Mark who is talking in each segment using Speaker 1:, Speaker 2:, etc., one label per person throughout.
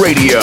Speaker 1: Radio.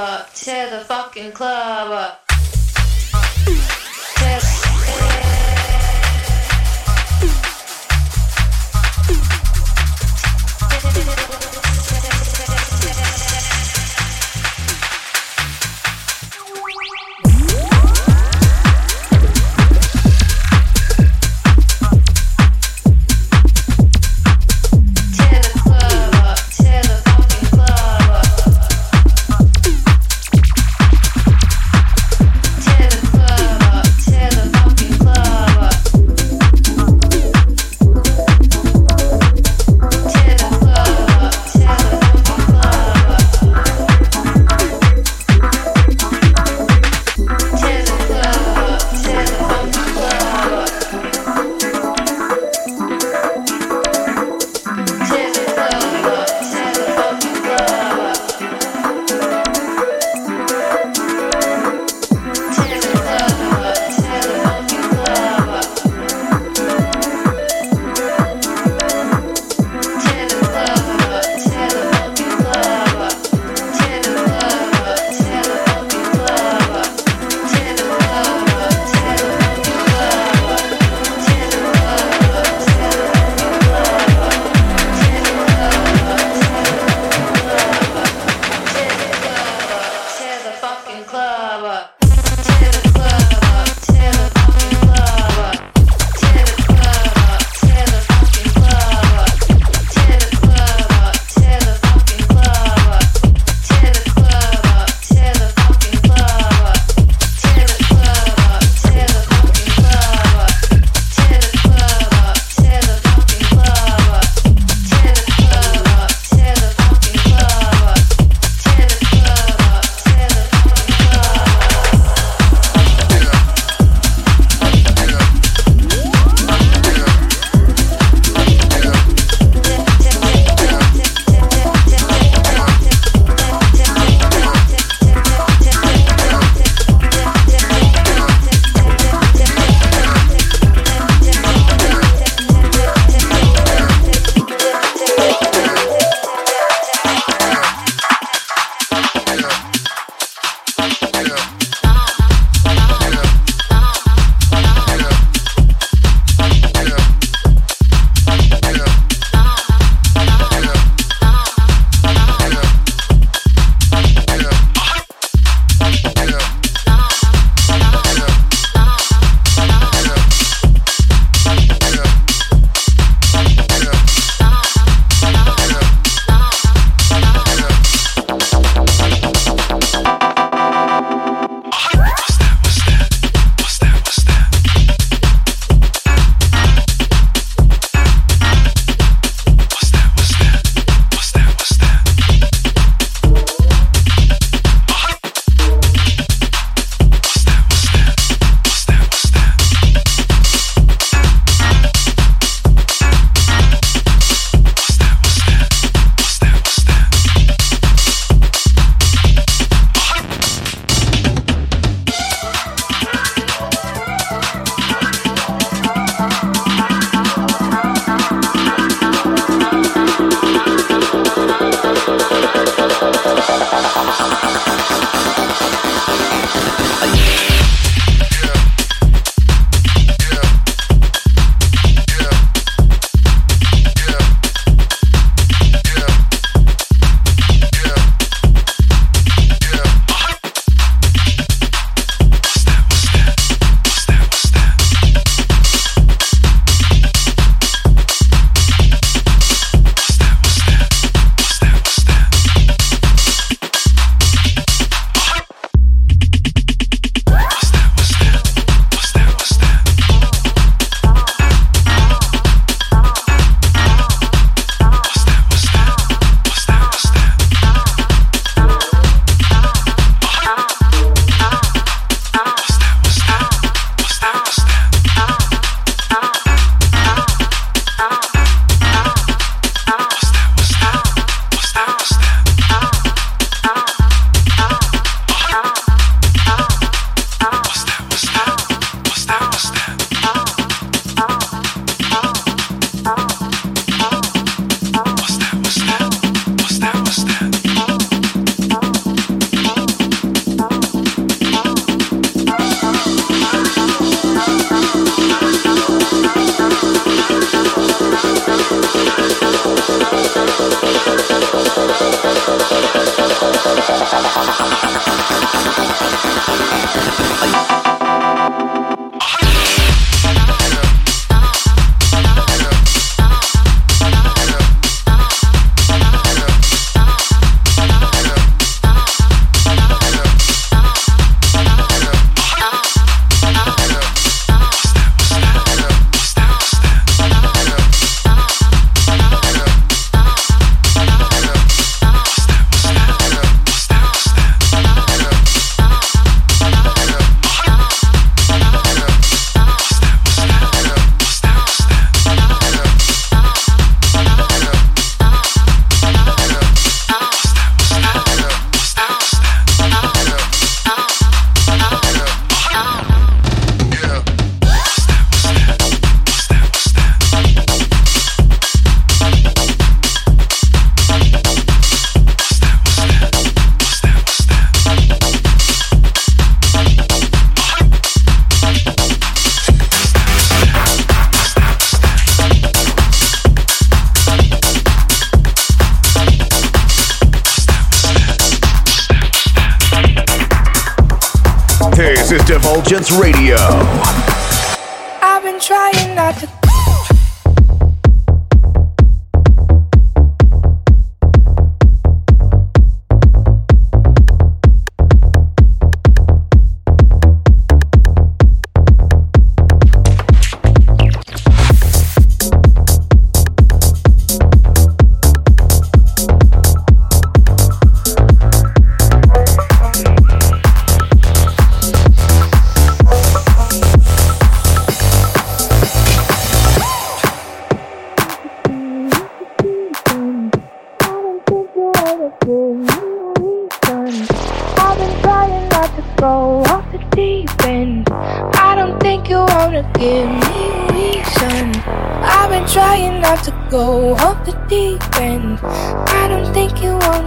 Speaker 2: up, tear the fucking club up.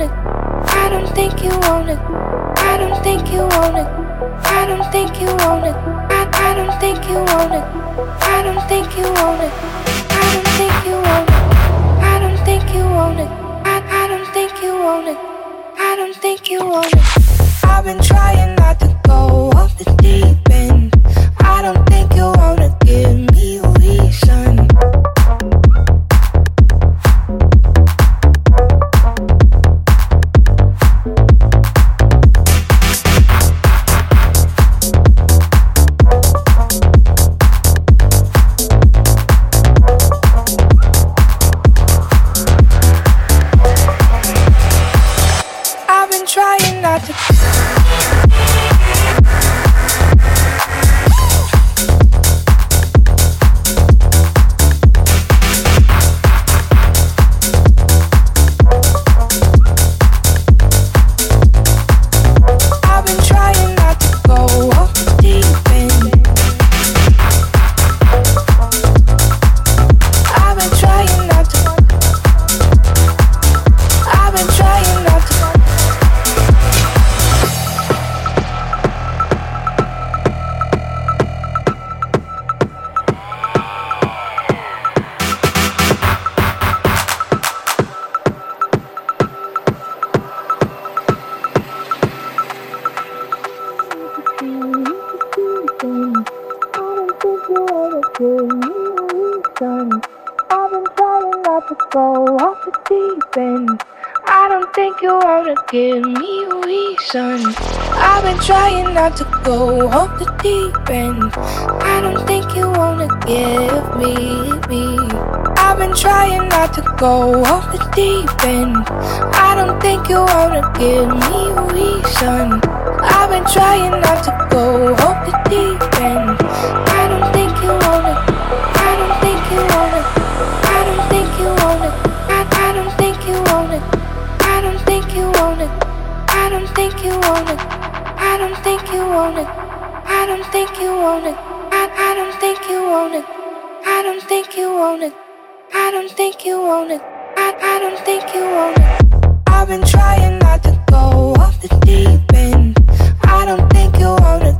Speaker 2: Not give me me. I've been trying not to go off the deep end. I don't think you wanna give me a reason. I've been trying not to go off the deep end. I don't think you wanna. I don't think you wanna. I don't think you wanna. I, I don't think you wanna. I don't think you wanna. I don't think you wanna. I don't think you want it. I don't think you want it. I, don't think you want it. I don't think you want it. I don't think you want it. I, I don't think you want it. I've been trying not to go off the deep end. I don't think you wanna give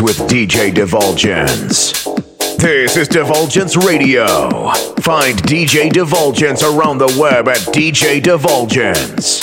Speaker 3: with DJ Divulgence. This is Divulgence Radio. Find DJ Divulgence around the web at DJ Divulgence.